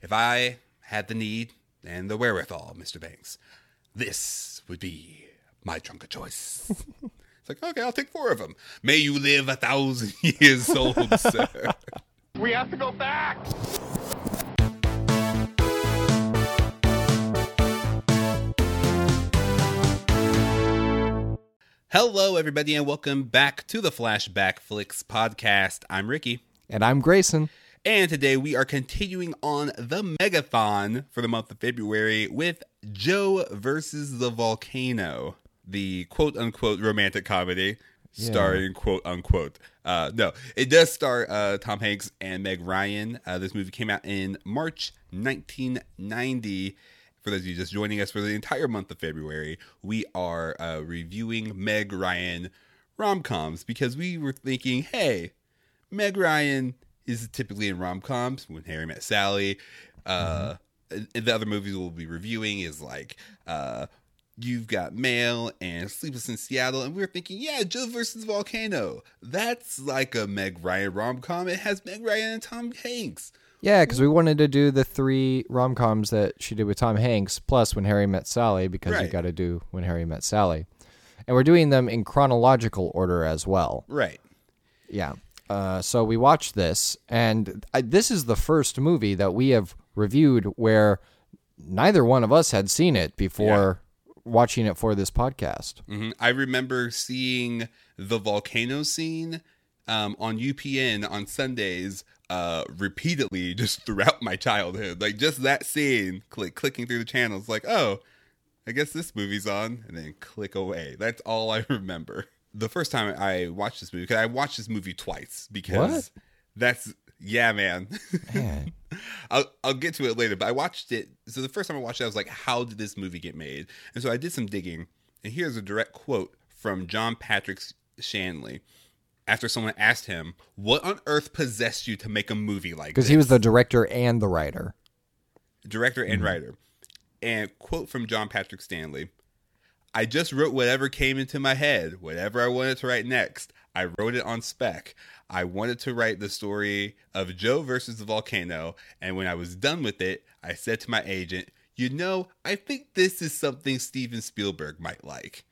if I had the need and the wherewithal, Mr. Banks, this would be my trunk of choice. it's like, okay, I'll take four of them. May you live a thousand years old, sir. We have to go back! Hello, everybody, and welcome back to the Flashback Flicks podcast. I'm Ricky. And I'm Grayson. And today we are continuing on the megathon for the month of February with Joe versus the Volcano, the quote unquote romantic comedy starring quote unquote. Uh, no, it does star uh, Tom Hanks and Meg Ryan. Uh, this movie came out in March 1990. For those of you just joining us for the entire month of February, we are uh, reviewing Meg Ryan rom coms because we were thinking, hey, Meg Ryan is typically in rom coms. When Harry Met Sally, uh, and the other movies we'll be reviewing is like uh, You've Got Mail and Sleepless in Seattle, and we were thinking, yeah, Joe versus Volcano. That's like a Meg Ryan rom com. It has Meg Ryan and Tom Hanks. Yeah, because we wanted to do the three rom coms that she did with Tom Hanks, plus When Harry Met Sally, because you got to do When Harry Met Sally. And we're doing them in chronological order as well. Right. Yeah. Uh, so we watched this, and I, this is the first movie that we have reviewed where neither one of us had seen it before watching it for this podcast. hmm I remember seeing the volcano scene um, on UPN on Sundays uh, repeatedly just throughout my childhood. Like just that scene, click clicking through the channels, like oh, I guess this movie's on, and then click away. That's all I remember. The first time I watched this movie, because I watched this movie twice, because What? that's yeah, man. Man. I'll I'll get to it later, but I watched it. So the first time I watched it, I was like, "How did this movie get made?" And so I did some digging, and here's a direct quote from John Patrick Shanley after someone asked him, "What on earth possessed you to make a movie like Because he was the director and the writer. director and mm-hmm. writer. And quote from John Patrick Shanley I just wrote whatever came into my head, whatever I wanted to write next. I wrote it on spec. I wanted to write the story of Joe versus the volcano. And when I was done with it, I said to my agent, You know, I think this is something Steven Spielberg might like.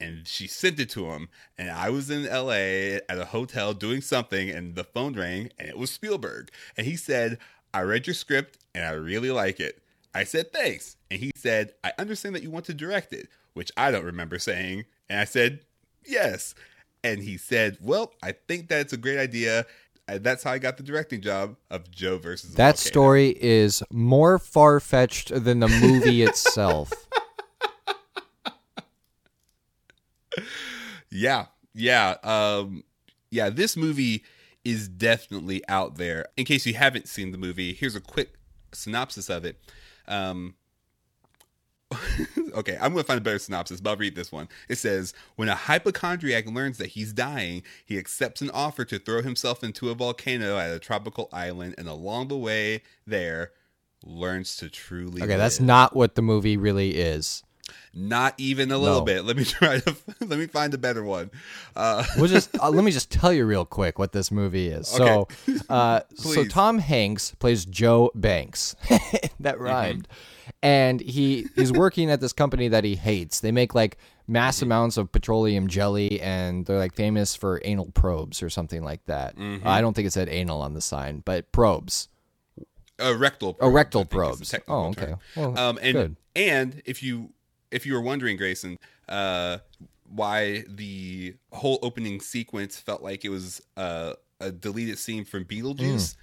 And she sent it to him. And I was in LA at a hotel doing something, and the phone rang, and it was Spielberg. And he said, I read your script, and I really like it. I said, thanks. And he said, I understand that you want to direct it, which I don't remember saying. And I said, yes. And he said, well, I think that's a great idea. And that's how I got the directing job of Joe versus That story is more far fetched than the movie itself. Yeah, yeah, um, yeah. This movie is definitely out there. In case you haven't seen the movie, here's a quick synopsis of it. Um, okay, I'm gonna find a better synopsis, but I'll read this one. It says, "When a hypochondriac learns that he's dying, he accepts an offer to throw himself into a volcano at a tropical island, and along the way there." Learns to truly. Okay, that's not what the movie really is. not even a little No. bit. Let me try to let me find a better one. Uh, We'll just uh, let me just tell you real quick what this movie is. So, uh, so Tom Hanks plays Joe Banks. that rhymed. And he is working at this company that he hates. They make like mass amounts of petroleum jelly, and they're like famous for anal probes or something like that. I don't think it said anal on the sign, but probes. a rectal Oh, probes, rectal I think is the probes. Oh, okay. Well, um, and good. and if you if you were wondering, Grayson, uh, why the whole opening sequence felt like it was uh, a deleted scene from Beetlejuice. Hmm.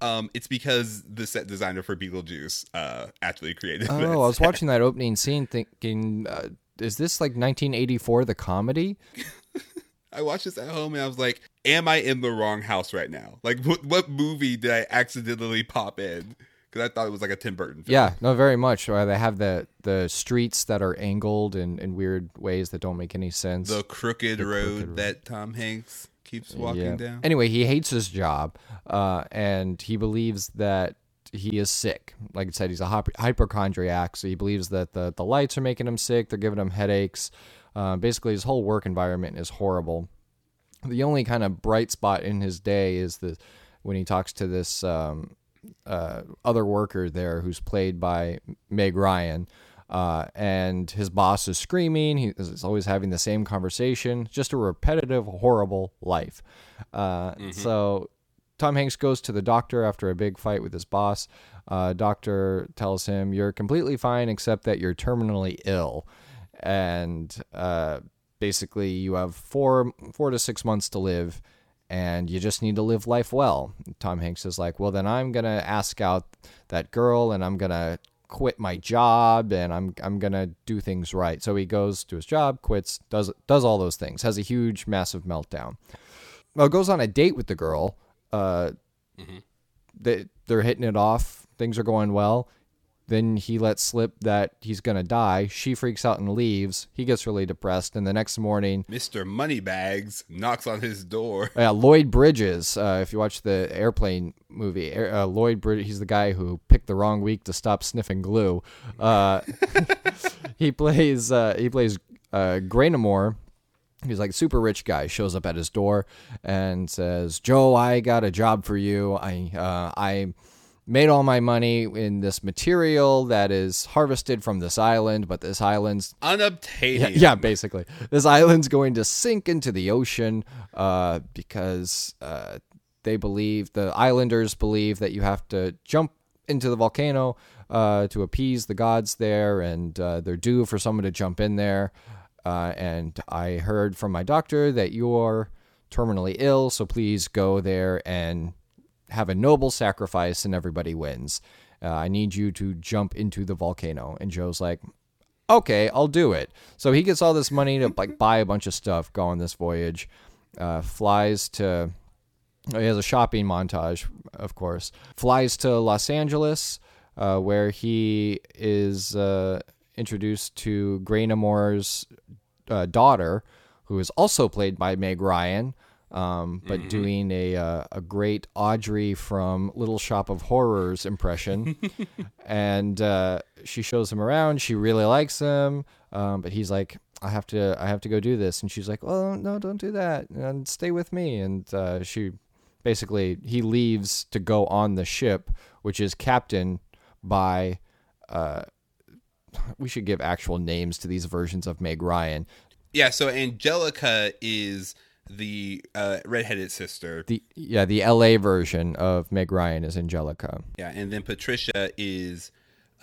Um, it's because the set designer for Beetlejuice uh, actually created. Oh, I was set. watching that opening scene thinking, uh, is this like 1984, the comedy? I watched this at home and I was like, "Am I in the wrong house right now? Like, what, what movie did I accidentally pop in?" Because I thought it was like a Tim Burton. film. Yeah, no, very much. Where they have the the streets that are angled in, in weird ways that don't make any sense. the crooked road crooked road. that Tom Hanks keeps walking yeah. down. Anyway, he hates his job, uh, and he believes that he is sick. Like I said, he's a hypochondriac, so he believes that the the lights are making him sick. They're giving him headaches. Uh, basically, his whole work environment is horrible. The only kind of bright spot in his day is the when he talks to this um, uh, other worker there who's played by Meg Ryan. Uh, and his boss is screaming. He is always having the same conversation. Just a repetitive, horrible life. Uh, So Tom Hanks goes to the doctor after a big fight with his boss. Uh, doctor tells him, You're completely fine, except that you're terminally ill. And uh, basically, you have four, four to six months to live, and you just need to live life well. Tom Hanks is like, Well, then I'm going to ask out that girl, and I'm going to quit my job and I'm I'm gonna do things right. So he goes to his job, quits, does does all those things, has a huge, massive meltdown. Well, goes on a date with the girl. Uh, they they're hitting it off. Things are going well. Then he lets slip that he's gonna die. She freaks out and leaves. He gets really depressed. And the next morning, Mr. Moneybags knocks on his door. yeah, Lloyd Bridges. Uh, if you watch the airplane movie, uh, Lloyd Bridges, he's the guy who picked the wrong week to stop sniffing glue. Uh, he plays uh, he plays uh, Graynamore. He's like a super rich guy. Shows up at his door and says, "Joe, I got a job for you. I uh, I." Made all my money in this material that is harvested from this island, but this island's Unobtainium. yeah, basically. This island's going to sink into the ocean uh, because uh, they believe, the islanders believe that you have to jump into the volcano uh, to appease the gods there, and uh, they're due for someone to jump in there. Uh, and I heard from my doctor that you're terminally ill, so please go there and have a noble sacrifice, and everybody wins. Uh, I need you to jump into the volcano. And Joe's like, okay, I'll do it. So he gets all this money to like buy a bunch of stuff, go on this voyage, uh, flies to. He has a shopping montage, of course. Flies to Los Angeles, uh, where he is uh, introduced to Graynamore's uh, daughter, who is also played by Meg Ryan, um, but doing a uh, a great Audrey from Little Shop of Horrors impression. and uh, she shows him around. She really likes him, um, but he's like, "I have to, I have to go do this." And she's like, "Well, no, don't do that, and stay with me." And uh, she basically he leaves to go on the ship, which is captained by. Uh, we should give actual names to these versions of Meg Ryan. Yeah, so Angelica is the uh, redheaded sister. The yeah, the L.A. version of Meg Ryan is Angelica. Yeah, and then Patricia is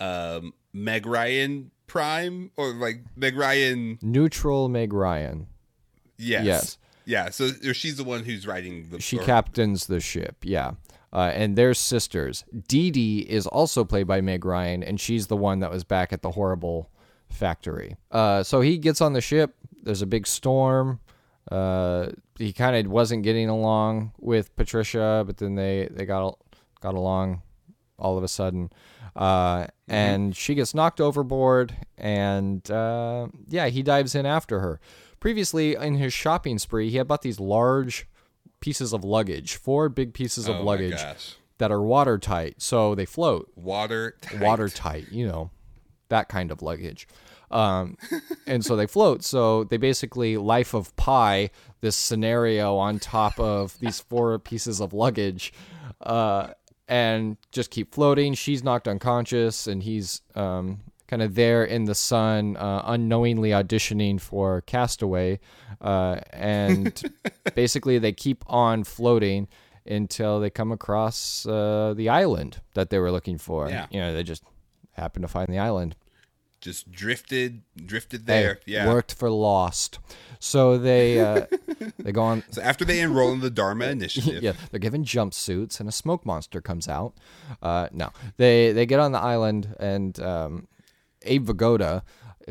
um, Meg Ryan Prime or like Meg Ryan. Neutral Meg Ryan. Yes. Yes. Yeah. So she's the one who's writing the. She or- captains the ship. Yeah. Uh, and they're sisters. Dee Dee is also played by Meg Ryan, and she's the one that was back at the horrible factory. Uh, so he gets on the ship. There's a big storm. Uh, he kind of wasn't getting along with Patricia, but then they, they got got along all of a sudden. Uh, and she gets knocked overboard, and uh, yeah, he dives in after her. Previously, in his shopping spree, he had bought these large pieces of luggage, four big pieces of Oh luggage that are watertight, so they float Water. tight. watertight, you know, that kind of luggage. Um, and so they float. So they basically life of pi this scenario on top of these four pieces of luggage, uh, and just keep floating. She's knocked unconscious, and he's um, kind of there in the sun, uh, unknowingly auditioning for Castaway, uh, and basically they keep on floating until they come across uh, the island that they were looking for. Yeah. You know, they just happen to find the island. Just drifted, drifted there. yeah. Worked for Lost. So they uh, they go on. So after they enroll in the Dharma Initiative, Yeah, they're given jumpsuits, and a smoke monster comes out. Uh, no, they they get on the island, and um, Abe Vigoda,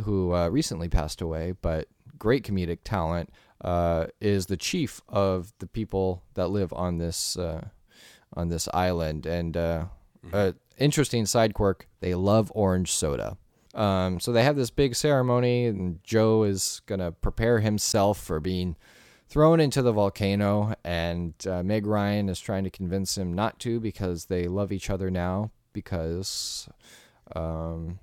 who uh, recently passed away, but great comedic talent, uh, is the chief of the people that live on this uh, on this island. And uh, uh, interesting side quirk: they love orange soda. Um, so they have this big ceremony, and Joe is gonna prepare himself for being thrown into the volcano, and uh, Meg Ryan is trying to convince him not to because they love each other now. Because, um,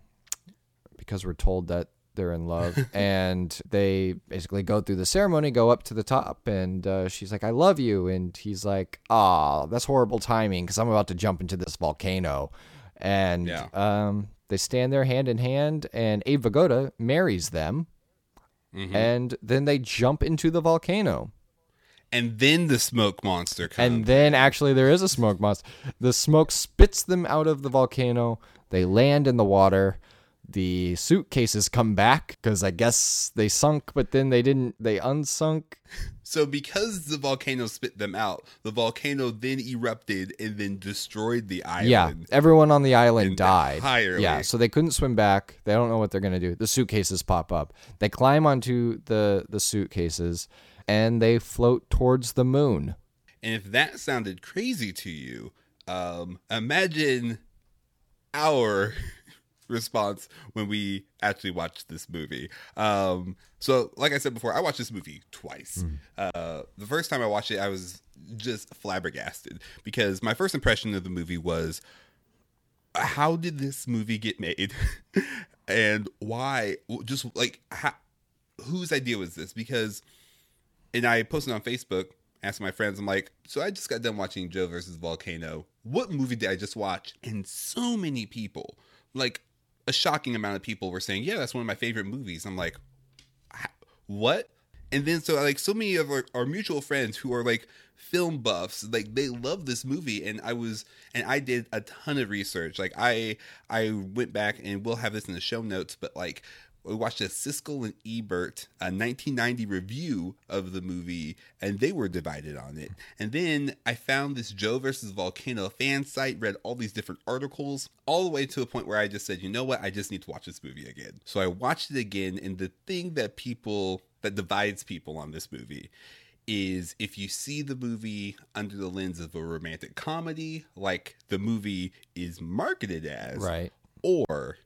because we're told that they're in love, and they basically go through the ceremony, go up to the top, and uh, she's like, "I love you," and he's like, "Ah, that's horrible timing because I'm about to jump into this volcano," and Yeah. um, they stand there hand in hand, and Abe Vigoda marries them, Mm-hmm. and then they jump into the volcano. And then the smoke monster comes. And then actually there is a smoke monster. The smoke spits them out of the volcano. They land in the water. The suitcases come back because I guess they sunk, but then they didn't. They unsunk. So because the volcano spit them out, the volcano then erupted and then destroyed the island. Yeah, everyone on the island died. entirely. Yeah, so they couldn't swim back. They don't know what they're gonna do. The suitcases pop up. They climb onto the the suitcases, and they float towards the moon. And if that sounded crazy to you, um, imagine our response when we actually watched this movie. Um, so, like I said before, I watched this movie twice. Uh, the first time I watched it, I was just flabbergasted because my first impression of the movie was how did this movie get made? And why just like how, whose idea was this? Because and i posted on facebook asking my friends i'm like so i just got done watching joe versus volcano. What movie did i just watch? And so many people like a shocking amount of people were saying yeah that's one of my favorite movies. I'm like what? And then so like so many of our, our mutual friends who are like film buffs like they love this movie and i was and i did a ton of research. Like i i went back and we'll have this in the show notes but like we watched a Siskel and Ebert a 1990 review of the movie, and they were divided on it. And then I found this Joe versus Volcano fan site, read all these different articles, all the way to a point where I just said, you know what, I just need to watch this movie again. So I watched it again, and the thing that people that divides people on this movie is if you see the movie under the lens of a romantic comedy, like the movie is marketed as, Right. or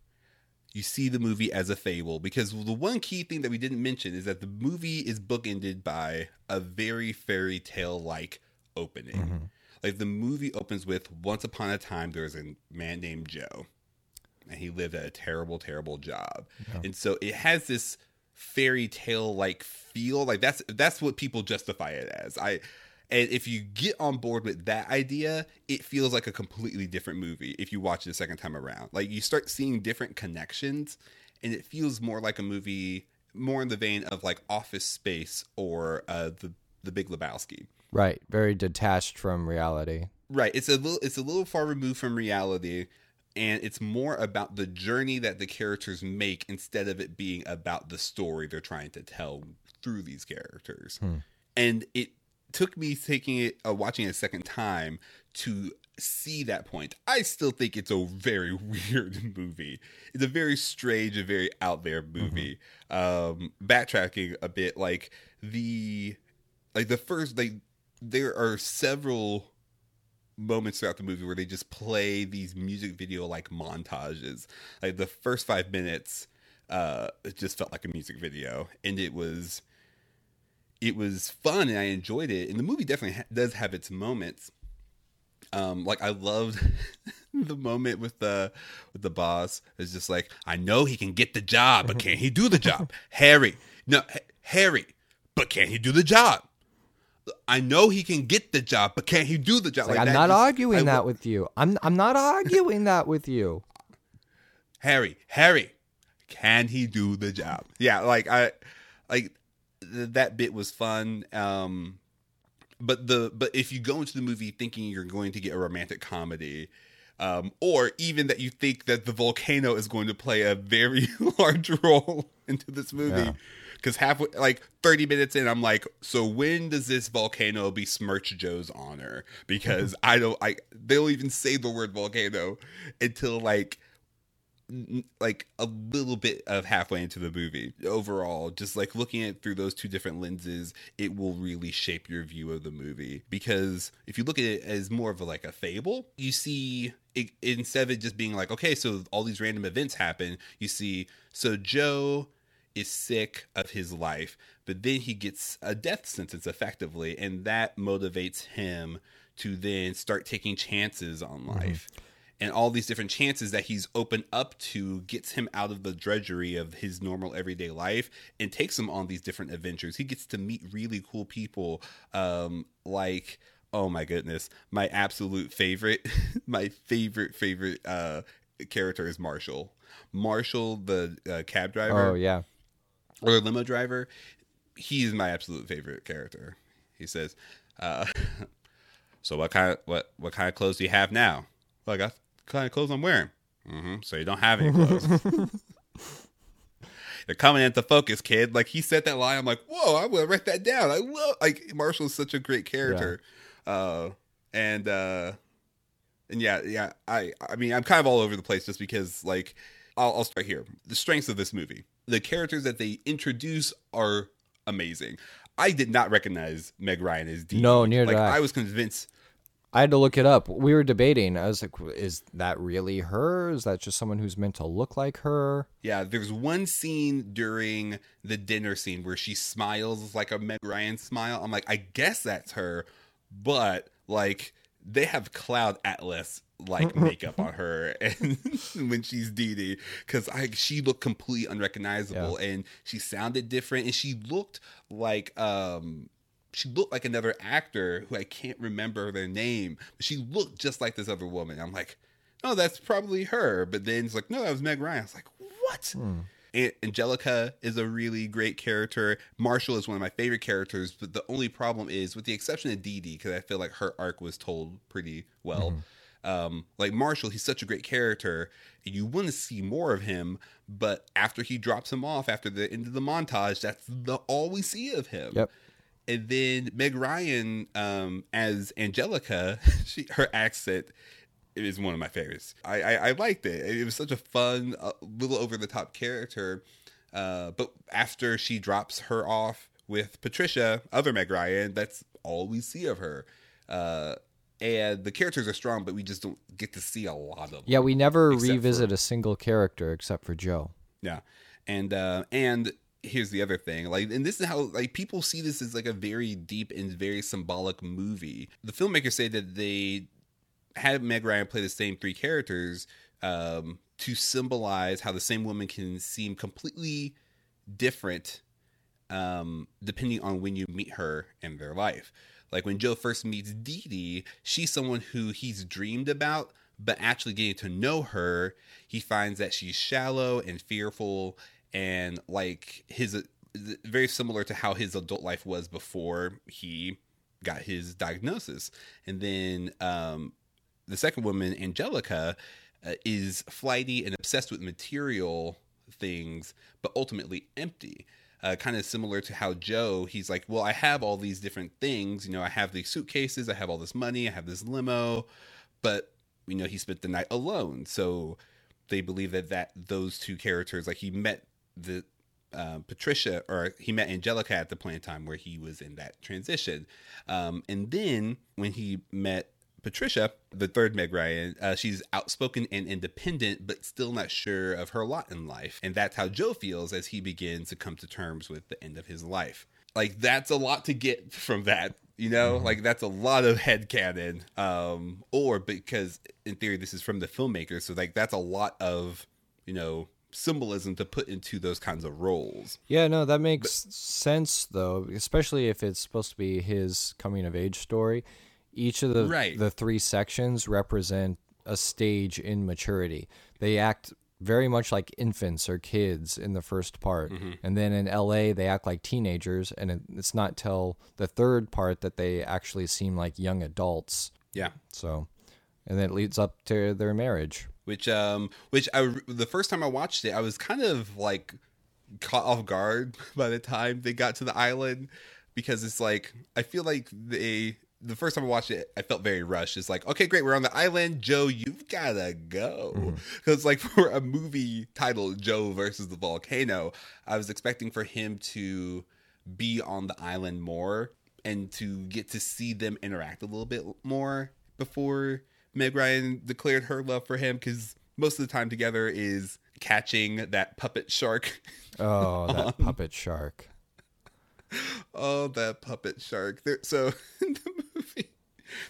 you see the movie as a fable because the one key thing that we didn't mention is that the movie is bookended by a very fairy tale like opening. Mm-hmm. Like the movie opens with once upon a time there was a man named Joe and he lived at a terrible terrible job. And so it has this fairy tale like feel like that's that's what people justify it as. I and if you get on board with that idea, it feels like a completely different movie if you watch it a second time around. Like you start seeing different connections and it feels more like a movie more in the vein of like Office Space or uh the the Big Lebowski. Right. Very detached from reality. Right. It's a little it's a little far removed from reality and it's more about the journey that the characters make instead of it being about the story they're trying to tell through these characters. And it took me taking it uh, watching it a second time to see that point. I still think it's a very weird movie. It's a very strange and very out there movie. Um backtracking a bit like the like the first like there are several moments throughout the movie where they just play these music video like montages. Like the first five minutes, uh, it just felt like a music video, and it was, it was fun, and I enjoyed it. And the movie definitely ha- does have its moments. Um, like I loved the moment with the with the boss. It's just like I know he can get the job, but can he do the job? Harry, no, H- Harry, but can he do the job? I know he can get the job, but can he do the job? Like, Like, I'm not just- arguing I that with you. I'm I'm not arguing that with you. Harry. Harry, can he do the job? Yeah, like I, like that bit was fun. Um, but the but if you go into the movie thinking you're going to get a romantic comedy, um, or even that you think that the volcano is going to play a very large role into this movie. Yeah. Because halfway, like thirty minutes in, I'm like, so when does this volcano besmirch Joe's honor? Because I don't, I they'll even say the word volcano until like like a little bit of halfway into the movie. Overall just like looking at it through those two different lenses it will really shape your view of the movie. Because if you look at it as more of a, like a fable you see it, instead of it just being like okay so all these random events happen you see so joe is sick of his life but then he gets a death sentence effectively and that motivates him to then start taking chances on mm-hmm. life and all these different chances that he's opened up to gets him out of the drudgery of his normal everyday life and takes him on these different adventures. He gets to meet really cool people, um, like oh my goodness, my absolute favorite, my favorite favorite uh, character is Marshall. Marshall, the uh, cab driver. Oh yeah. Or the limo driver. He is my absolute favorite character. He says, uh, "So what kind of what what kind of clothes do you have now?" Well, I got kind of clothes I'm wearing. hmm So you don't have any clothes. They're coming into focus, kid. Like he said that line, I'm like, whoa, I'm gonna write that down. I love like Marshall's such a great character. Uh and uh and yeah, yeah, I I mean I'm kind of all over the place just because like I'll, I'll start here. The strengths of this movie. The characters that they introduce are amazing. I did not recognize Meg Ryan as Dee. No, neither like I. I was convinced I had to look it up. We were debating. I was like, is that really her? Is that just someone who's meant to look like her? Yeah, there's one scene during the dinner scene where she smiles like a Meg Ryan smile. I'm like, I guess that's her, but like they have Cloud Atlas like makeup on her and when she's Dee Dee because I she looked completely unrecognizable and she sounded different and she looked like um she looked like another actor who I can't remember their name, but she looked just like this other woman. I'm like, no, that's probably her. But then it's like, no, that was Meg Ryan. I was like, what? An- Angelica is a really great character. Marshall is one of my favorite characters, but the only problem is, with the exception of Dee Dee, because I feel like her arc was told pretty well. Um, like Marshall, he's such a great character, and you want to see more of him. But after he drops him off after the end of the montage, that's the all we see of him Yep. And then Meg Ryan um, as Angelica, she her accent is one of my favorites. I, I, I liked it. It was such a fun, uh, little over the top character. Uh, but after she drops her off with Patricia, other Meg Ryan, that's all we see of her. Uh, and the characters are strong, but we just don't get to see a lot of them. Yeah, we never revisit a single character except for Joe. Yeah, and uh, and here's the other thing, like, and this is how like people see this as like a very deep and very symbolic movie. The filmmakers say that they had Meg Ryan play the same three characters um, to symbolize how the same woman can seem completely different um, depending on when you meet her in their life. Like when Joe first meets Dee Dee, she's someone who he's dreamed about, but actually getting to know her, he finds that she's shallow and fearful, and like his very similar to how his adult life was before he got his diagnosis. And then um, the second woman, Angelica, uh, is flighty and obsessed with material things, but ultimately empty. Uh, kind of similar to how Joe, he's like, well, I have all these different things. You know, I have these suitcases, I have all this money, I have this limo, but you know, he spent the night alone. So they believe that that those two characters, like he met the uh, Patricia or he met Angelica at the point in time where he was in that transition, um, and then when he met Patricia, the third Meg Ryan, uh, she's outspoken and independent, but still not sure of her lot in life. And that's how Joe feels as he begins to come to terms with the end of his life. Like, that's a lot to get from that, you know? Like, that's a lot of headcanon. Um, or because, in theory, this is from the filmmaker. So, like, that's a lot of, you know, symbolism to put into those kinds of roles. Yeah, no, that makes sense though, especially if it's supposed to be his coming of age story. Each of the Right. the three sections represent a stage in maturity. They act very much like infants or kids in the first part, mm-hmm. and then in LA they act like teenagers, and it, it's not till the third part that they actually seem like young adults. Yeah. So, and then it leads up to their marriage. Which um which I the first time I watched it I was kind of like caught off guard by the time they got to the island because it's like I feel like they the first time I watched it I felt very rushed. It's like okay great we're on the island. Joe you've gotta go. Because like for a movie titled Joe versus the volcano I was expecting for him to be on the island more and to get to see them interact a little bit more before Meg Ryan declared her love for him because most of the time together is catching that puppet shark. Oh, that puppet shark. oh, that puppet shark. There, so in the movie,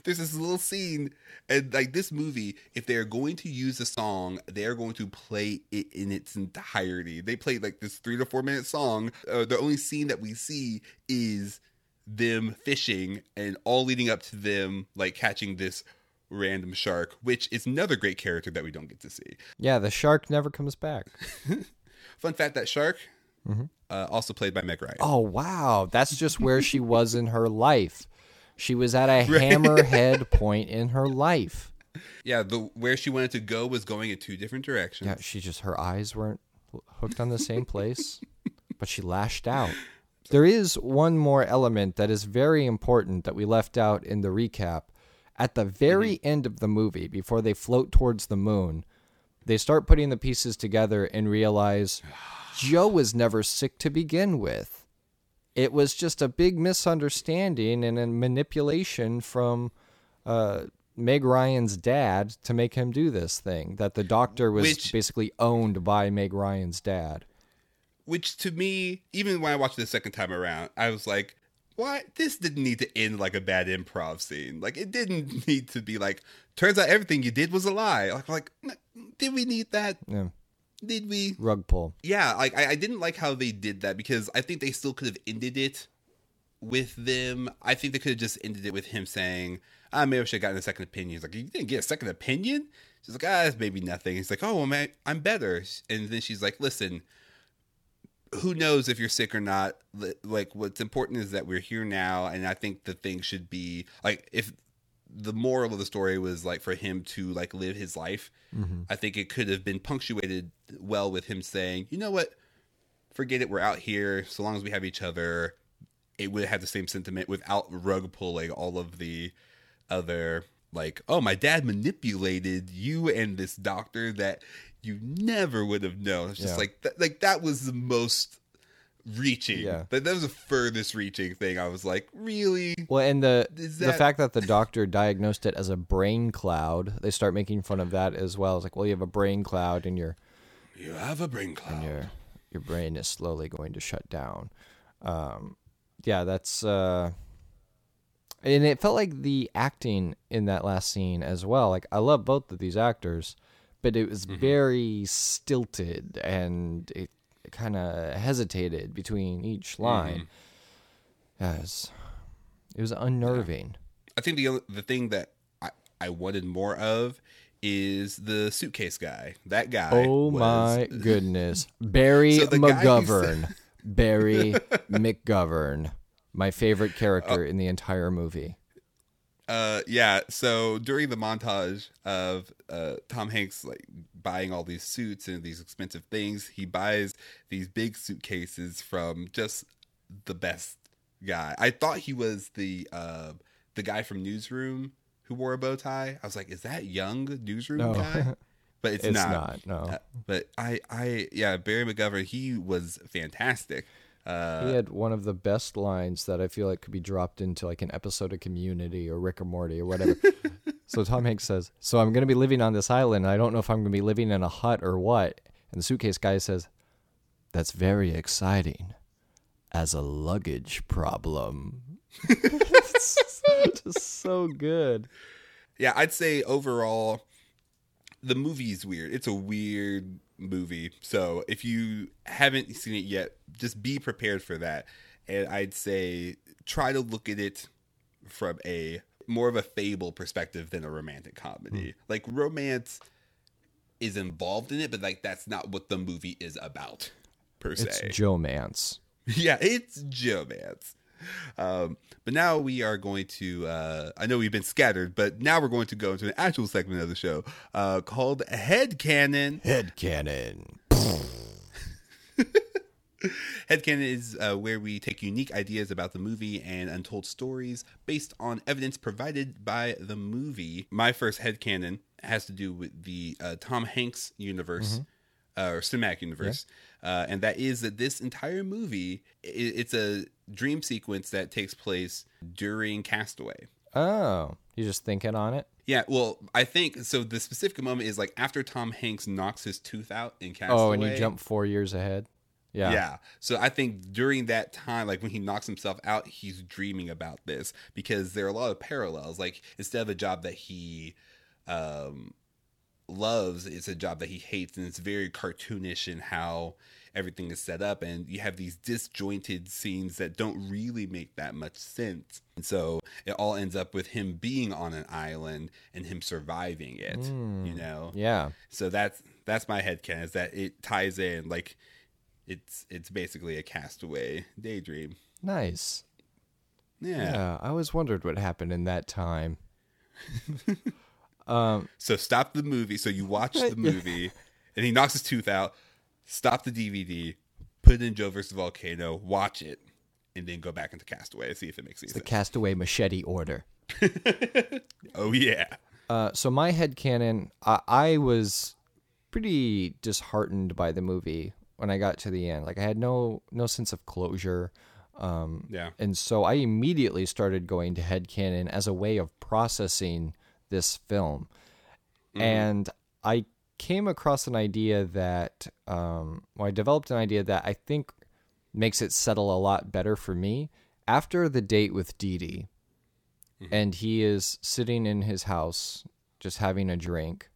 there's this little scene and like this movie if they're going to use a song they're going to play it in its entirety they play like this three to four minute song uh, the only scene that we see is them fishing and all leading up to them like catching this random shark which is another great character that we don't get to see Yeah, the shark never comes back. fun fact that shark uh, also played by meg ryan Oh wow, that's just where she was in her life. She was at a hammerhead point in her life. yeah the where she wanted to go was going in two different directions Yeah, she just her eyes weren't hooked on the same place, but she lashed out. There is one more element that is very important that we left out in the recap. At the very end of the movie, before they float towards the moon, they start putting the pieces together and realize Joe was never sick to begin with. It was just a big misunderstanding and a manipulation from uh, Meg Ryan's dad to make him do this thing. That the doctor was Which- basically owned by Meg Ryan's dad. which to me, even when I watched it the second time around, I was like, "What? This didn't need to end like a bad improv scene. Like it didn't need to be like. Turns out everything you did was a lie. Like, like, did we need that? Yeah, Did we? rug pull. Yeah. Like, I, I didn't like how they did that because I think they still could have ended it with them. I think they could have just ended it with him saying, "Ah, maybe I should have gotten a second opinion." He's like, "You didn't get a second opinion." She's like, "Ah, it's maybe nothing." He's like, "Oh, well, man, I'm better." And then she's like, "Listen." Who knows if you're sick or not. Like what's important is that we're here now and i think the thing should be like if the moral of the story was like for him to like live his life mm-hmm. i think it could have been punctuated well with him saying you know what? Forget it. We're out here. So long as we have each other. It would have the same sentiment without rug pulling all of the other like oh my dad manipulated you and this doctor that you never would have known it's just Yeah. like th- like that was the most reaching Yeah. that, that was the furthest reaching thing i was like really Well, and the Is the fact that the doctor diagnosed it as a brain cloud, they start making fun of that as well. It's like, well, you have a brain cloud, and your you have a brain cloud And your your brain is slowly going to shut down. Um, yeah, that's uh, and it felt like the acting in that last scene as well. Like I love both of these actors, but it was mm-hmm. very stilted and it kind of hesitated between each mm-hmm. line. Yes, it was unnerving. I think the the thing that I, I wanted more of is the suitcase guy. That guy. Oh was- my goodness. Barry So the guy who McGovern. Barry McGovern. My favorite character in the entire movie. Uh, yeah. So during the montage of uh, Tom Hanks like buying all these suits and these expensive things, he buys these big suitcases from just the best guy. I thought he was the uh, the guy from Newsroom who wore a bow tie. I was like, is that young Newsroom No. guy? But it's, It's not. not, no. Uh, but I, I, yeah, Barry McGovern, he was fantastic. Uh, He had one of the best lines that I feel like could be dropped into like an episode of Community or Rick or Morty or whatever. so Tom Hanks says, "So I'm going to be living on this island. and I don't know if I'm going to be living in a hut or what." And the suitcase guy says, "That's very exciting, as a luggage problem." it's just so good. yeah, I'd say overall, the movie's weird. It's a weird movie. So if you haven't seen it yet, just be prepared for that. And I'd say try to look at it from a more of a fable perspective than a romantic comedy. Hmm. Like romance is involved in it, but like that's not what the movie is about per It's se. Joe Mance. yeah, it's Jomance. Um, but now we are going to. Uh, I know we've been scattered, but now we're going to go into an actual segment of the show uh, called Head Cannon. Head cannon. Headcanon is uh, where we take unique ideas about the movie and untold stories based on evidence provided by the movie. My first headcanon has to do with the uh, Tom Hanks universe, uh, or cinematic universe. Uh, and that is that this entire movie, i it's a dream sequence that takes place during Castaway. Oh, you're just thinking on it? Yeah, well, I think so. The specific moment is like after Tom Hanks knocks his tooth out in Castaway. Oh, and you jump four years ahead. Yeah. Yeah. So I think during that time, like when he knocks himself out, he's dreaming about this because there are a lot of parallels. Like instead of a job that he um, loves, it's a job that he hates, and it's very cartoonish in how everything is set up. And you have these disjointed scenes that don't really make that much sense. And so it all ends up with him being on an island and him surviving it. You hmm. know. Yeah. So that's that's my headcanon is that it ties in like it's it's basically a castaway daydream. Nice. Yeah. Yeah. I always wondered what happened in that time. So stop the movie. So you watch the movie and he knocks his tooth out. Stop the DVD, put it in Joe versus Volcano, watch it, and then go back into Castaway and see if it makes any The. Castaway Machete Order. oh yeah. Uh, so my headcanon, I, I was pretty disheartened by the movie when I got to the end. Like I had no no sense of closure. Um, Yeah. and so I immediately started going to headcanon as a way of processing this film. And I came across an idea that, um, well, I developed an idea that I think makes it settle a lot better for me. After the date with Dee Dee, and he is sitting in his house just having a drink,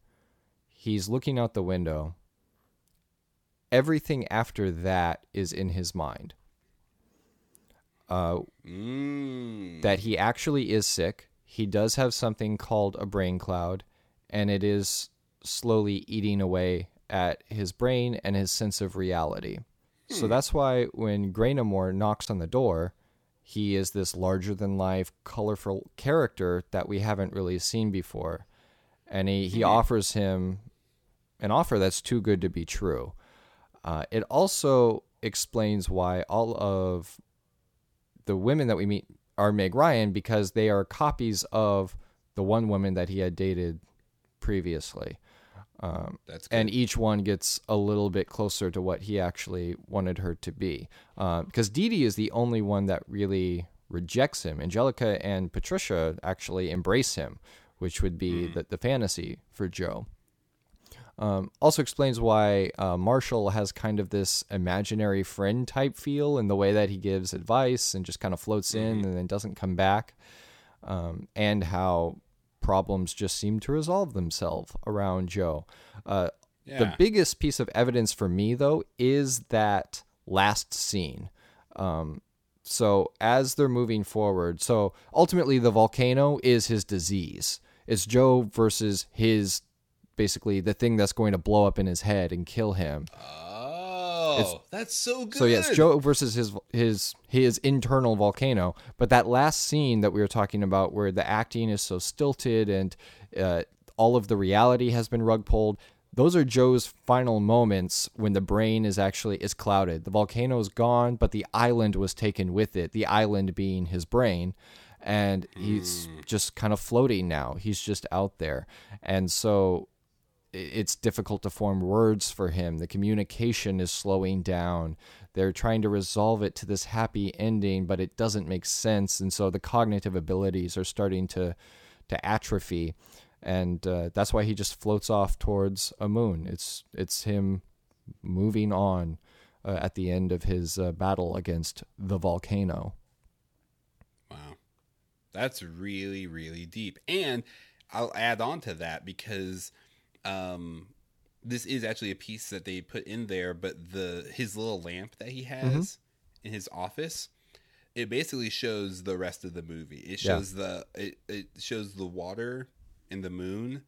he's looking out the window. Everything after that is in his mind. Uh, Mm. that he actually is sick. He does have something called a brain cloud, and it is slowly eating away at his brain and his sense of reality. So that's why when Graynamore knocks on the door, he is this larger than life, colorful character that we haven't really seen before. And he, he offers him an offer that's too good to be true. Uh, it also explains why all of the women that we meet are Meg Ryan because they are copies of the one woman that he had dated previously. Um, and each one gets a little bit closer to what he actually wanted her to be. Because Dee Dee is the only one that really rejects him. Angelica and Patricia actually embrace him, which would be the, the fantasy for Joe. Um, also explains why uh, Marshall has kind of this imaginary friend type feel in the way that he gives advice and just kind of floats in and then doesn't come back, um, and how problems just seem to resolve themselves around Joe. Uh, The biggest piece of evidence for me, though, is that last scene. Um, so as they're moving forward, so ultimately the volcano is his disease. It's Joe versus his basically the thing that's going to blow up in his head and kill him. Oh, that's so good. So yes, Joe versus his his his internal volcano. But that last scene that we were talking about, where the acting is so stilted and uh, all of the reality has been rug pulled, those are Joe's final moments when the brain is actually is clouded. The volcano is gone, but the island was taken with it. The island being his brain. And he's just kind of floating now. He's just out there. And so it's difficult to form words for him. The communication is slowing down. They're trying to resolve it to this happy ending, but it doesn't make sense, and so the cognitive abilities are starting to to atrophy, and uh, that's why he just floats off towards a moon. It's it's him moving on uh, at the end of his uh, battle against the volcano. Wow. That's really, really deep. And I'll add on to that because um this is actually a piece that they put in there, but the his little lamp that he has in his office, it basically shows the rest of the movie. It Yeah. shows the it, it shows the water and the moon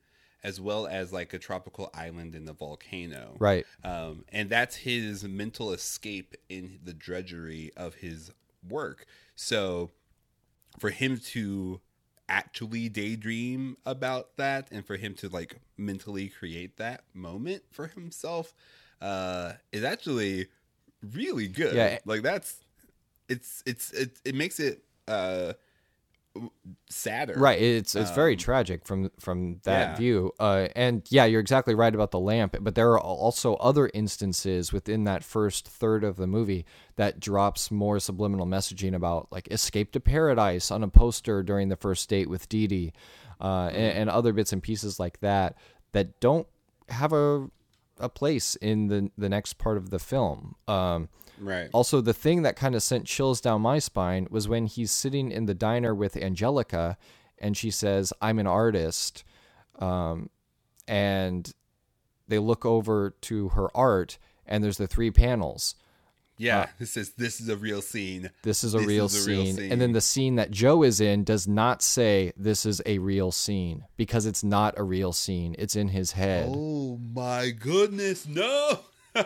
as well as like a tropical island in the volcano. Right. Um, and that's his mental escape in the drudgery of his work. So for him to actually daydream about that and for him to like mentally create that moment for himself uh is actually really good. Yeah. Like that's it's it's it, it makes it uh sadder. Right. It's it's very tragic from from that yeah. view. Uh, and yeah, you're exactly right about the lamp. But there are also other instances within that first third of the movie that drops more subliminal messaging about like escape to paradise on a poster during the first date with Dee Dee, uh, and, and other bits and pieces like that that don't have a a place in the the next part of the film. Um, Right. also, the thing that kind of sent chills down my spine was when he's sitting in the diner with Angelica, and she says, "I'm an artist," um, and they look over to her art, and there's the three panels. Yeah. Uh, it says this is a real scene. This is a, This real, is a real scene. scene. And then the scene that Joe is in does not say this is a real scene because it's not a real scene. It's in his head. Oh my goodness, no!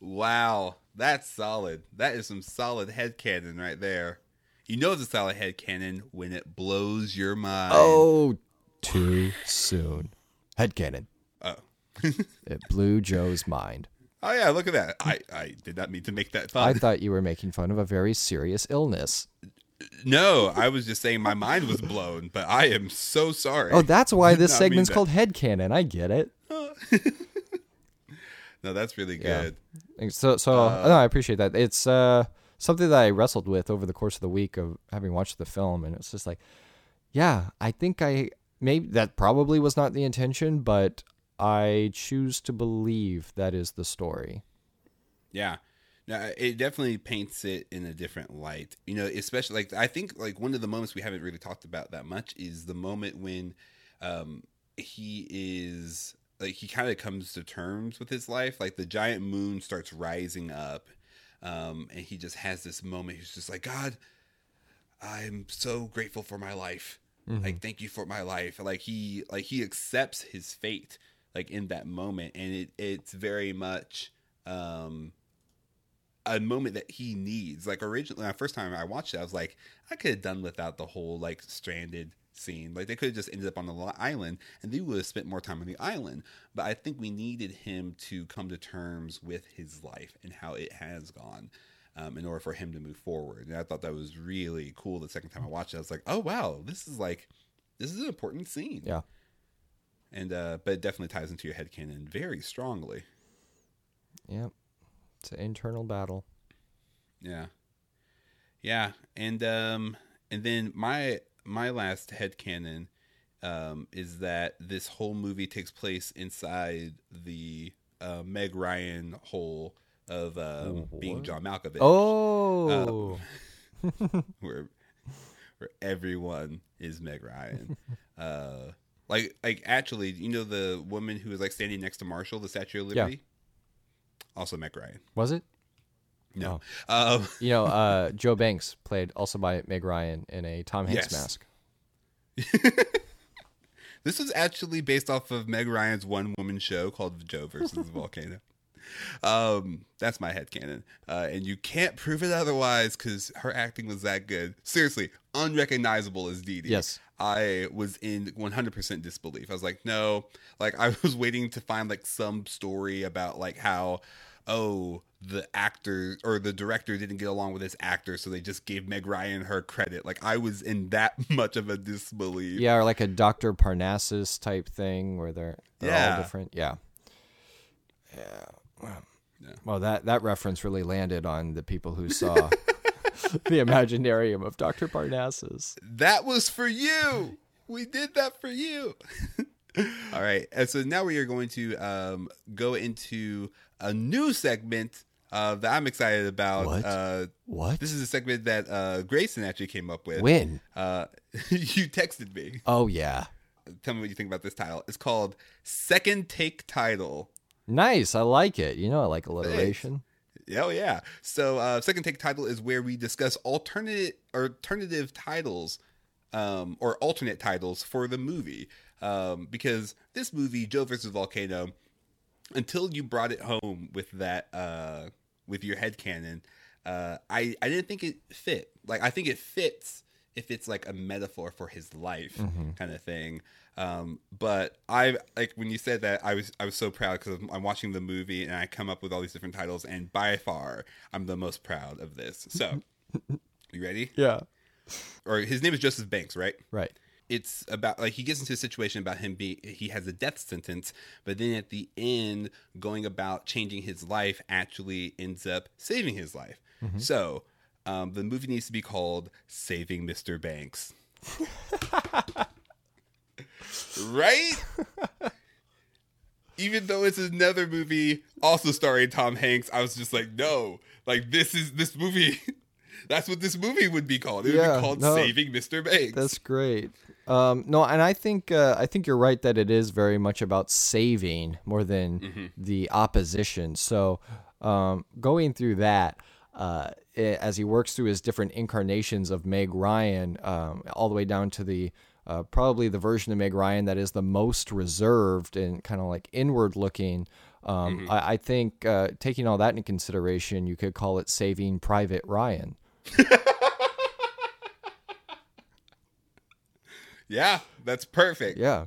wow, that's solid. That is some solid head cannon right there. You know it's a solid head cannon when it blows your mind. Oh, too soon. Headcanon. Oh. It blew Joe's mind. Oh yeah, look at that. I, I did not mean to make that fun. I thought you were making fun of a very serious illness. no, I was just saying my mind was blown, but I am so sorry. Oh, that's why this segment's called Headcanon. I get it. No, that's really Yeah. good. So, so no, I appreciate that. It's uh, something that I wrestled with over the course of the week of having watched the film, and it's just like, yeah, I think I maybe that probably was not the intention, but I choose to believe that is the story. Yeah. No, it definitely paints it in a different light. You know, especially like I think like one of the moments we haven't really talked about that much is the moment when um he is like he kind of comes to terms with his life. Like the giant moon starts rising up. Um and he just has this moment he's just like, God, I'm so grateful for my life. Like thank you for my life. Like he like he accepts his fate like in that moment and it it's very much um a moment that he needs. Like originally, the first time I watched it, I was like, I could have done without the whole like stranded scene. Like they could have just ended up on the island, and they would have spent more time on the island. But I think we needed him to come to terms with his life and how it has gone. Um, in order for him to move forward, and I thought that was really cool. The second time I watched it, I was like, "Oh wow, this is like, this is an important scene." Yeah. And uh, but it definitely ties into your head headcanon very strongly. Yep. It's an internal battle. Yeah. Yeah, and um and then my my last headcanon um is that this whole movie takes place inside the uh, Meg Ryan hole of um, being John Malkovich. Oh. where where everyone is Meg Ryan. uh like like actually, you know the woman who was like standing next to Marshall, the Statue of Liberty? Yeah. Also Meg Ryan. was it? No. Um You know, uh, Joe Banks played also by Meg Ryan in a Tom Hanks Yes. mask. This was actually based off of Meg Ryan's one woman show called Joe versus the Volcano. Um, that's my headcanon. Uh, and you can't prove it otherwise because her acting was that good. Seriously, unrecognizable as Dee Dee. Yes. I was in 100% disbelief. I was like, no. Like, I was waiting to find like some story about like how, oh, the actor or the director didn't get along with this actor, so they just gave Meg Ryan her credit. Like, I was in that much of a disbelief. Yeah, or like a Dr. Parnassus type thing where they're, they're Yeah. all different. Yeah. Yeah. Well, well, that, that reference really landed on the people who saw the Imaginarium of Dr. Parnassus. That was for you. We did that for you. All right. And so now we are going to um, go into a new segment uh, that I'm excited about. What? Uh, What? this is a segment that uh, Grayson actually came up with. When? Uh, you texted me. Oh, yeah. Tell me what you think about this title. It's called Second Take Title. Nice. I like it. You know, I like alliteration. Oh yeah. So uh, second take title is where we discuss alternate alternative titles, um, or alternate titles for the movie. Um, because this movie, Joe versus Volcano, until you brought it home with that uh, with your head canon, uh, I I didn't think it fit. Like I think it fits if it's like a metaphor for his life kind of thing. Um, but I like when you said that I was I was so proud because I'm, watching the movie and I come up with all these different titles and by far I'm the most proud of this. So you ready? Yeah. Or his name is Joseph Banks, right? Right. it's about like he gets into a situation about him being he has a death sentence but then at the end going about changing his life actually ends up saving his life so um, the movie needs to be called saving mr banks right even though it's another movie also starring Tom Hanks, I was just like, no, like this is this movie. That's what this movie would be called. It would be called no, Saving Mr. Banks. That's great. Um, no, and I think uh, I think you're right that it is very much about saving more than Mm-hmm. the opposition. So um, going through that. Uh, i- as he works through his different incarnations of Meg Ryan, um, all the way down to the uh, probably the version of Meg Ryan that is the most reserved and kind of like inward looking. Um, Mm-hmm. I, I think uh, taking all that into consideration, you could call it Saving Private Ryan. yeah, that's perfect. Yeah.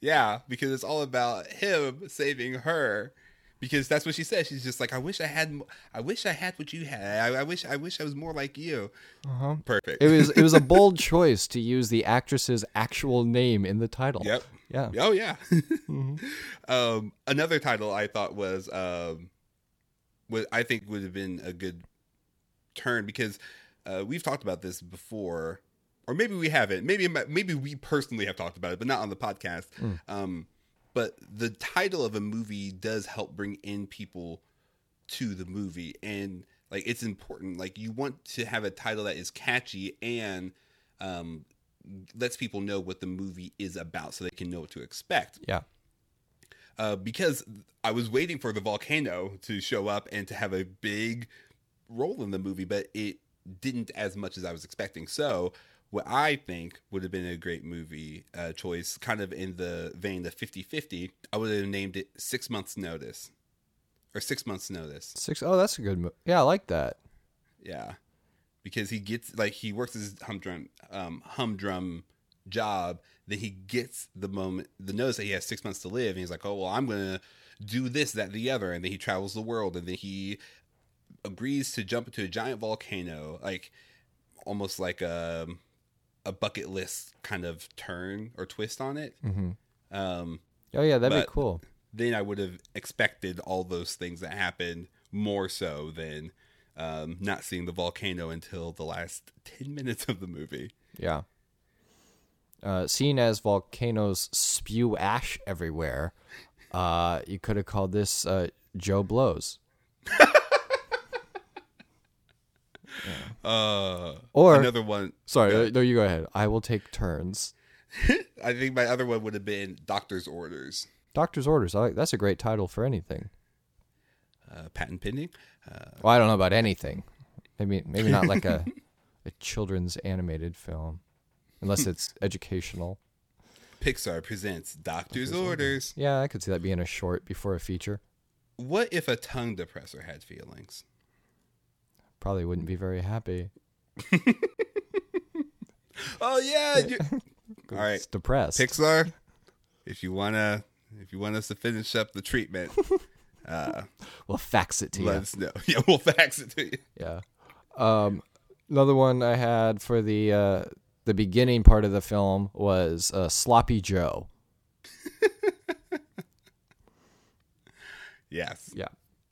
Yeah, because it's all about him saving her. Because that's what she said. She's just like, I wish I had, I wish I had what you had. I, I wish, I wish I was more like you. Uh-huh. Perfect. It was it was a bold choice to use the actress's actual name in the title. Yep. Yeah. Oh yeah. um, another title I thought was, um, what I think would have been a good turn because uh, we've talked about this before, or maybe we haven't. Maybe maybe we personally have talked about it, but not on the podcast. Um, but the title of a movie does help bring in people to the movie, and like it's important. Like you want to have a title that is catchy and um, lets people know what the movie is about, so they can know what to expect Yeah. uh, because I was waiting for the volcano to show up and to have a big role in the movie, but it didn't as much as I was expecting. So, what I think would have been a great movie uh, choice, kind of in the vein of 50 50, I would have named it Six Months Notice or Six Months Notice. Six oh that's a good mo- yeah, I like that. Yeah. Because he gets, like, he works his humdrum, um, humdrum job. Then he gets the moment, the notice that he has six months to live. And he's like, oh, well, I'm going to do this, that, the other. And then he travels the world. And then he agrees to jump into a giant volcano, like almost like a, a bucket list kind of turn or twist on it. Mm-hmm. Um, Oh yeah, that'd be cool. then I would have expected all those things that happened more so than um, not seeing the volcano until the last 10 minutes of the movie. Yeah. Uh, seeing as volcanoes spew ash everywhere, uh, you could have called this uh, Joe Blows. Uh, Or- another one. Sorry, Go uh, no, you go ahead. I will take turns. I think my other one would have been Doctor's Orders. Doctor's orders. I like that's a great title for anything. Uh, patent pending. Uh, Well, I don't know about anything. Maybe maybe not like a a children's animated film, unless it's educational. Pixar presents Doctor's Orders. Yeah, I could see that being a short before a feature. What if a tongue depressor had feelings? Probably wouldn't be very happy. Oh yeah. you- All right, It's depressed. Pixar. If you wanna, if you want us to finish up the treatment, uh, We'll fax it to let you. us know. Yeah, we'll fax it to you. Yeah. Um, another one I had for the uh, the beginning part of the film was uh, Sloppy Joe. Yes. Yeah.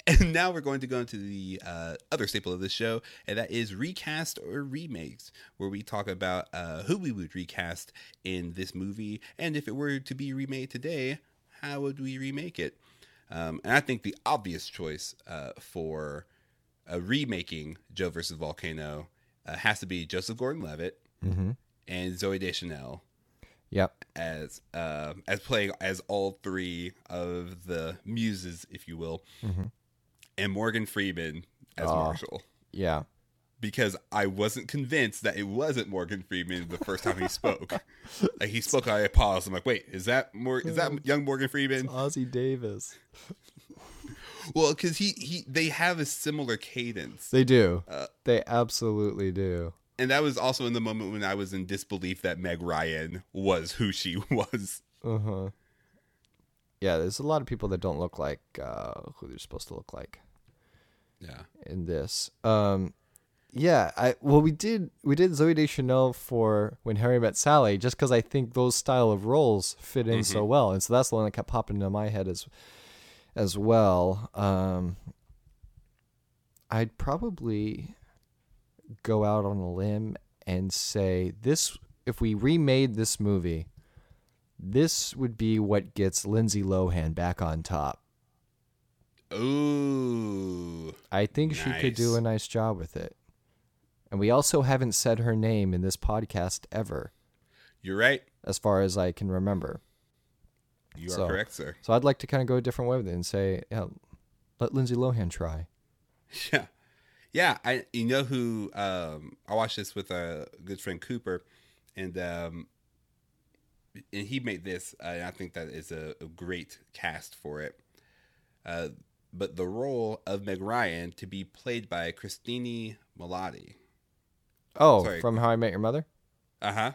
And now we're going to go into the uh, other staple of the show, and that is recast or remakes, where we talk about uh, who we would recast in this movie, and if it were to be remade today, how would we remake it? Um, and I think the obvious choice uh, for uh, remaking Joe versus Volcano uh, has to be Joseph Gordon-Levitt Mm-hmm. and Zooey Deschanel Yep. as uh, as playing as all three of the muses, if you will, and Morgan Freeman as Ah. Marshall. Yeah. Because I wasn't convinced that it wasn't Morgan Freeman the first time he spoke. like he spoke, I paused. I'm like, wait, is that more? Is that young Morgan Freeman? Ossie Davis. Well, because he he they have a similar cadence, They do. Uh, they absolutely do. and that was also in the moment when I was in disbelief that Meg Ryan was who she was. Uh huh. Yeah, there's a lot of people that don't look like uh, who they're supposed to look like Yeah. in this. Um, yeah, I well we did we did Zooey Deschanel for When Harry Met Sally just because I think those style of roles fit in so well, and so that's the one that kept popping into my head as as well. Um, I'd probably go out on a limb and say this: if we remade this movie, This would be what gets Lindsay Lohan back on top. Ooh. I think she could do a nice job with it. And we also haven't said her name in this podcast ever, You're right. as far as I can remember. You are correct, sir. So I'd like to kind of go a different way with it and say, yeah, let Lindsay Lohan try. Yeah. Yeah, I you know who um I watched this with a good friend Cooper and um and he made this uh, and I think that is a, a great cast for it. Uh but the role of Meg Ryan to be played by Cristin Milioti. Oh, Sorry. from How I Met Your Mother? Uh-huh.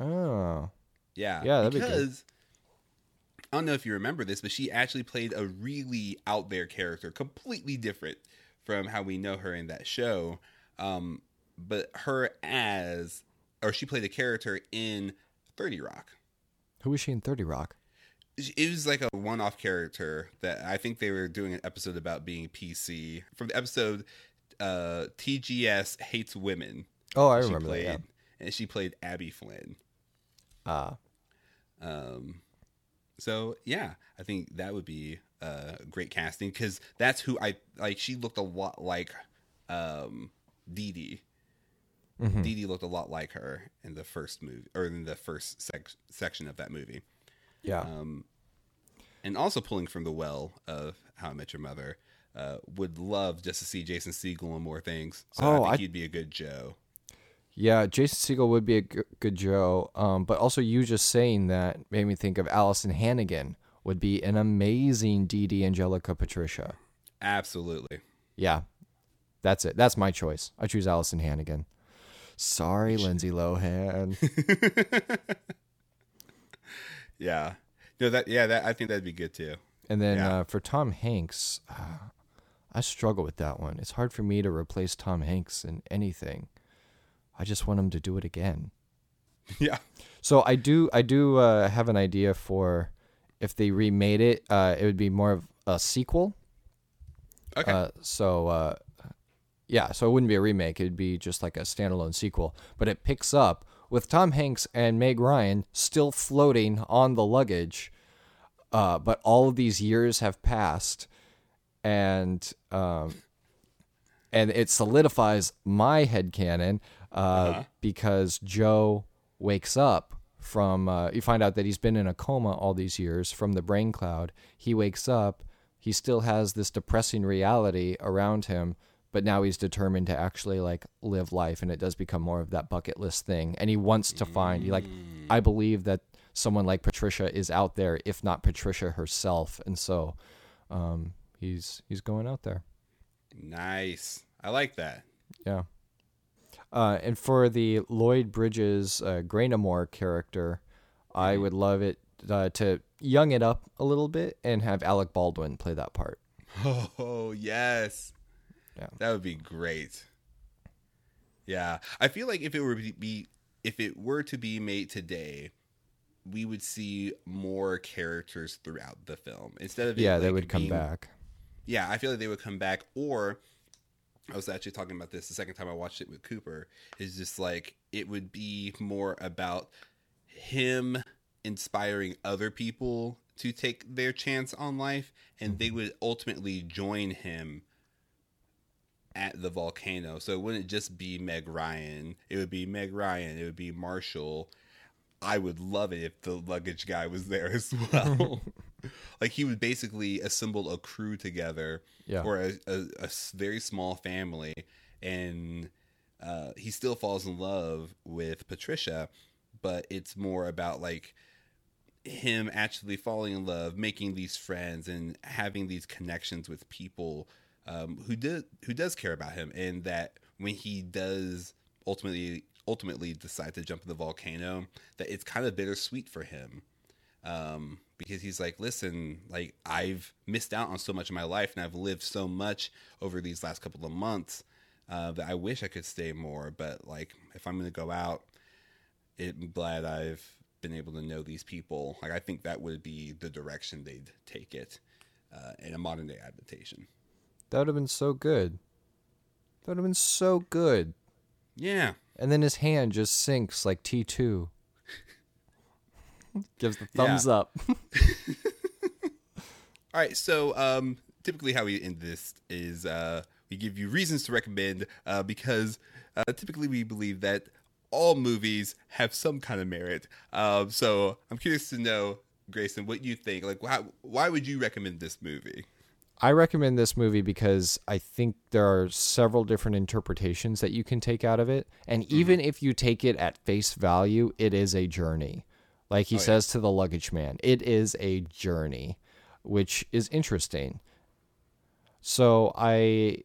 Oh. Yeah. Yeah, that'd be good. because I don't know if you remember this, but she actually played a really out there character, completely different from how we know her in that show. Um, but her as, or she played a character in 30 Rock. Who was she in 30 Rock? It was like a one off character that I think they were doing an episode about being PC. From the episode uh, TGS Hates Women. Oh, I remember played, that. Yeah. And she played Abby Flynn. Ah. Um, so yeah, I think that would be uh, great casting because that's who I like. She looked a lot like um, Dee Dee. Mhm. Dee Dee looked a lot like her in the first movie or in the first sec- section of that movie. Yeah. Um, and also pulling from the well of How I Met Your Mother. Uh, would love just to see Jason Segel in more things. So I Oh, think I- he'd be a good Joe. Yeah, Jason Segel would be a g- good Joe. Um, but also you just saying that made me think of Alyson Hannigan would be an amazing Dee Dee Angelica Patricia. Absolutely. Yeah, that's it. That's my choice. I choose Alyson Hannigan. Sorry, Lindsay Lohan. Yeah. No, that yeah, that I think that'd be good too. And then Yeah. uh, for Tom Hanks, uh, I struggle with that one. It's hard for me to replace Tom Hanks in anything. I just want him to do it again. yeah. So I do I do uh, have an idea for if they remade it, uh, it would be more of a sequel. Okay. Uh, so uh, yeah, so it wouldn't be a remake. It'd be just like a standalone sequel. But it picks up with Tom Hanks and Meg Ryan still floating on the luggage. Uh, but all of these years have passed, and um, and it solidifies my headcanon uh, Uh-huh. because Joe wakes up from uh, you find out that he's been in a coma all these years from the brain cloud. He wakes up, he still has this depressing reality around him, but now he's determined to actually like live life, and it does become more of that bucket list thing. And he wants to find he like I believe that someone like Patricia is out there, if not Patricia herself, and so um, he's he's going out there. Nice. I like that. Yeah. Uh, and for the Lloyd Bridges uh, Graynamore character, I would love it uh, to young it up a little bit and have Alec Baldwin play that part. Oh, yes. Yeah. That would be great. Yeah. I feel like if it were to be if it were to be made today, we would see more characters throughout the film instead of Yeah, they like, would come being- back. Yeah, I feel like they would come back or I was actually talking about this the second time I watched it with Cooper. Is just like it would be more about him inspiring other people to take their chance on life, and they mm-hmm. would ultimately join him at the volcano. So it wouldn't just be Meg Ryan. It would be Meg Ryan. It would be Marshall. I would love it if the luggage guy was there as well. like he would basically assemble a crew together Yeah. or a, a, a very small family and uh, he still falls in love with patricia but it's more about like him actually falling in love making these friends and having these connections with people um, who did who does care about him and that when he does ultimately ultimately decide to jump in the volcano that it's kind of bittersweet for him um, because he's like, listen, like I've missed out on so much of my life, and I've lived so much over these last couple of months uh, that I wish I could stay more. But like, if I'm going to go out, it, I'm glad I've been able to know these people. Like, I think that would be the direction they'd take it uh, in a modern day adaptation. That would have been so good. That would have been so good. Yeah, And then his hand just sinks like T2. Gives the thumbs up. All right, so um, typically how we end this is uh, we give you reasons to recommend uh, because uh, typically we believe that all movies have some kind of merit. Um, so I'm curious to know, Grayson, what you think. Like, why, why would you recommend this movie? I recommend this movie because I think there are several different interpretations that you can take out of it. And mm-hmm. even if you take it at face value, it is a journey. Like he oh, says to the luggage man, it is a journey, which is interesting. So I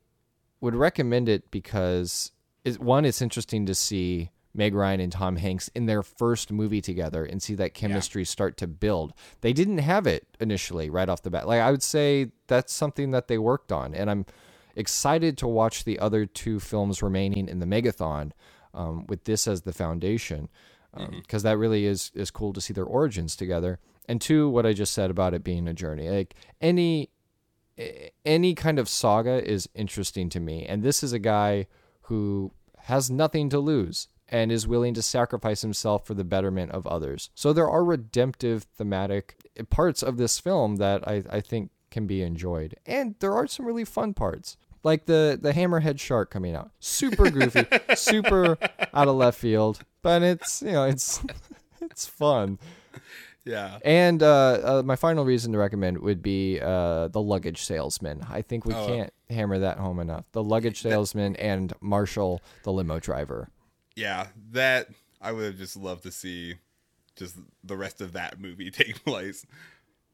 would recommend it because it, one, it's interesting to see Meg Ryan and Tom Hanks in their first movie together and see that chemistry start to build. They didn't have it initially right off the bat. Like I would say that's something that they worked on, and I'm excited to watch the other two films remaining in the Megathon um, with this as the foundation because that really is is cool to see their origins together. And two, what I just said about it being a journey, like any any kind of saga is interesting to me. And this is a guy who has nothing to lose and is willing to sacrifice himself for the betterment of others. So there are redemptive thematic parts of this film that I, I think can be enjoyed. And there are some really fun parts. Like the, the hammerhead shark coming out. Super goofy, super out of left field. But it's you know, it's it's fun. Yeah. And uh, uh, my final reason to recommend would be uh, the luggage salesman. I think we Oh. can't hammer that home enough. The luggage salesman and Marshall, the limo driver. Yeah, that I would have just loved to see just the rest of that movie take place.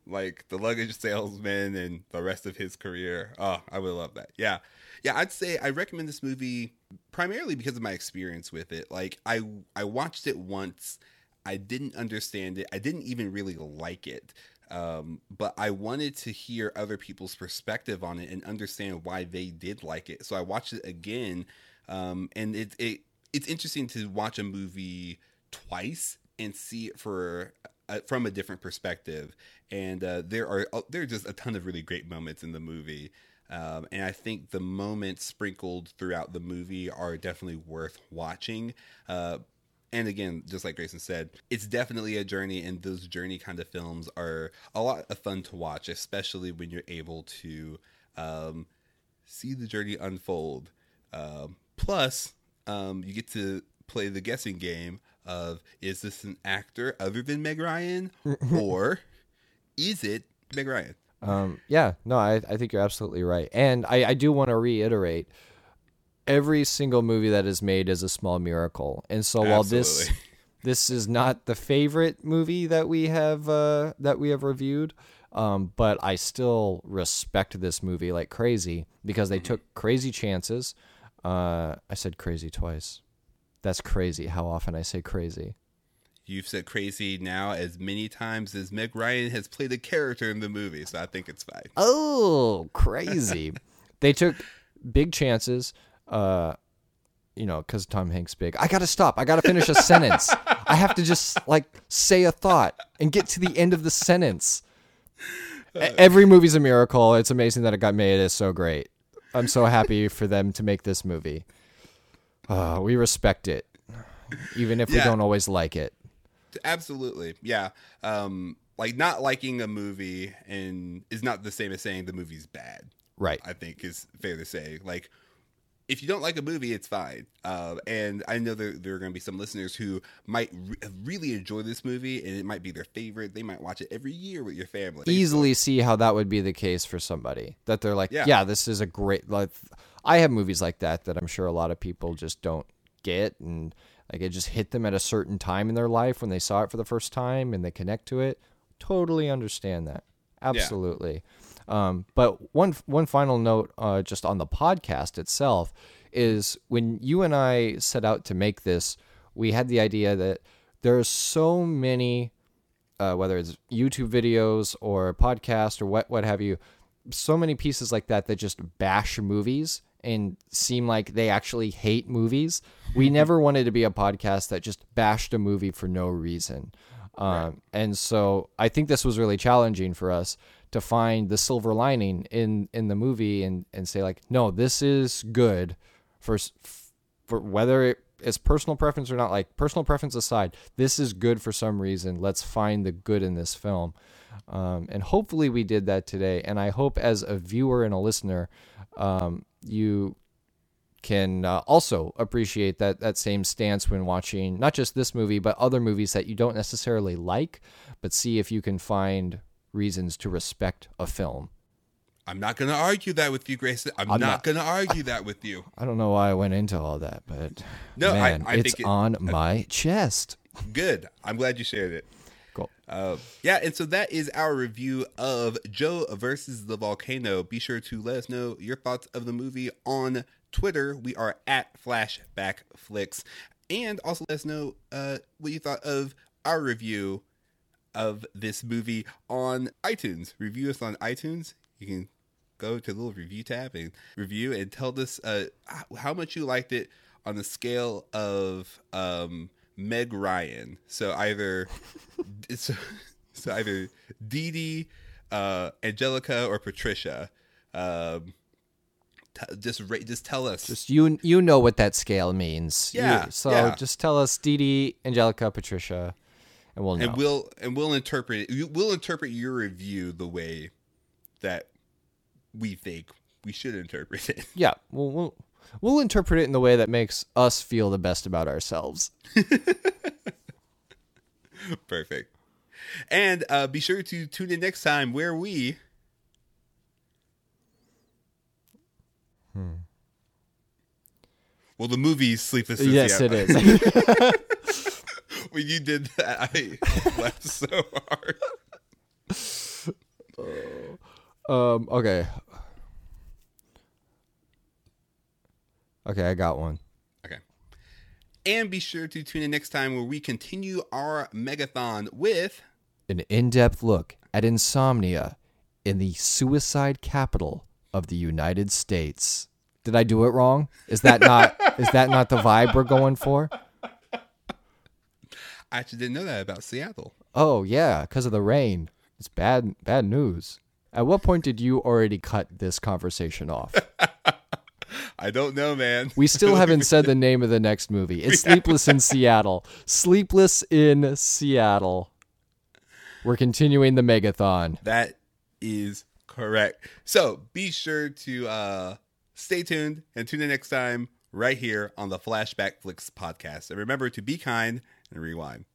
Like the luggage salesman and the rest of his career. Oh, I would love that. Yeah. Yeah, I'd say I recommend this movie primarily because of my experience with it. Like I I watched it once. I didn't understand it. I didn't even really like it. Um, but I wanted to hear other people's perspective on it and understand why they did like it. So I watched it again, um, and it, it it's interesting to watch a movie twice and see it for uh, from a different perspective. And uh, there are uh, there are just a ton of really great moments in the movie. Um, and I think the moments sprinkled throughout the movie are definitely worth watching. Uh, and again, just like Grayson said, it's definitely a journey, and those journey kind of films are a lot of fun to watch, especially when you're able to um, see the journey unfold. Um, plus, um, you get to play the guessing game of is this an actor other than Meg Ryan, or is it Meg Ryan? Um, yeah, no, I, I think you're absolutely right. And I, I do want to reiterate every single movie that is made is a small miracle. And so while this this is not the favorite movie that we have uh, that we have reviewed, um, but I still respect this movie like crazy because they took crazy chances. Uh, I said crazy twice. That's crazy how often I say crazy. You've said crazy now as many times as Meg Ryan has played a character in the movie, so I think it's fine. Oh, crazy. they took big chances. Uh, you know, because Tom Hanks big. I gotta stop. I gotta finish a sentence. I have to just like say a thought and get to the end of the sentence. Every movie's a miracle. It's amazing that it got made. It's so great. I'm so happy for them to make this movie. Uh, we respect it, even if we don't always like it. Absolutely, yeah. Um, like not liking a movie and is not the same as saying the movie's bad. Right. I think is fair to say. Like, if you don't like a movie, it's fine. Uh, and I know there, there are going to be some listeners who might re- really enjoy this movie, and it might be their favorite. They might watch it every year with your family. easily see how that would be the case for somebody that they're like, Yeah. yeah, this is a great. Like, I have movies like that that I'm sure a lot of people just don't get, and like it just hit them at a certain time in their life when they saw it for the first time and they connect to it. Totally understand that, absolutely. Um, but one one final note, uh, just on the podcast itself, is when you and I set out to make this, we had the idea that there are so many uh, whether it's YouTube videos or podcast or what what have you, so many pieces like that that just bash movies and seem like they actually hate movies. We never wanted to be a podcast that just bashed a movie for no reason. Um, And so I think this was really challenging for us to find the silver lining in in the movie and and say like, no, this is good for for whether it's personal preference or not. Like personal preference aside, this is good for some reason. Let's find the good in this film, um, and hopefully we did that today. And I hope as a viewer and a listener, um, you can uh, also appreciate that that same stance when watching not just this movie but other movies that you don't necessarily like, but see if you can find reasons to respect a film. I'm not going to argue that with you, Grayson. I'm, I'm not, not- going to argue that with you. I don't know why I went into all that, but No, I- man, I it's think it- on my chest. Good. I'm glad you shared it. Cool. Uh, yeah, and so that is our review of Joe versus the Volcano. Be sure to let us know your thoughts of the movie on Twitter. We are at Flashback Flicks, and also let us know uh, what you thought of our review of this movie on iTunes. Review us on iTunes. You can go to the little review tab and review and tell us uh, how much you liked it on the scale of um, Meg Ryan. So either so, so either Dee Dee, uh, Angelica, or Patricia. Um, t- just ra- just tell us. Just you you know what that scale means. You- Yeah, so yeah. just tell us Dee Dee, Angelica, Patricia, and we'll know. and we'll and we'll interpret it. We'll interpret your review the way that we think we should interpret it. yeah, we'll, we'll we'll interpret it in the way that makes us feel the best about ourselves. Perfect. And uh, be sure to tune in next time where we. Well, the movie Sleepless yes, it is. when you did that, I laughed so hard. um. Okay. Okay, I got one. Okay. And be sure to tune in next time where we continue our megathon with. An in-depth look at insomnia in the suicide capital of the United States. Did I do it wrong? Is that not is that not the vibe we're going for? I actually didn't know that about Seattle. Oh yeah, because of the rain. It's bad bad news. At what point did you already cut this conversation off? I don't know, man. We still haven't said the name of the next movie. It's Sleepless in Seattle. Sleepless in Seattle. We're continuing the megathon. That is correct. So be sure to uh, stay tuned and tune in next time right here on the Flashback Flicks podcast. And remember to be kind and rewind.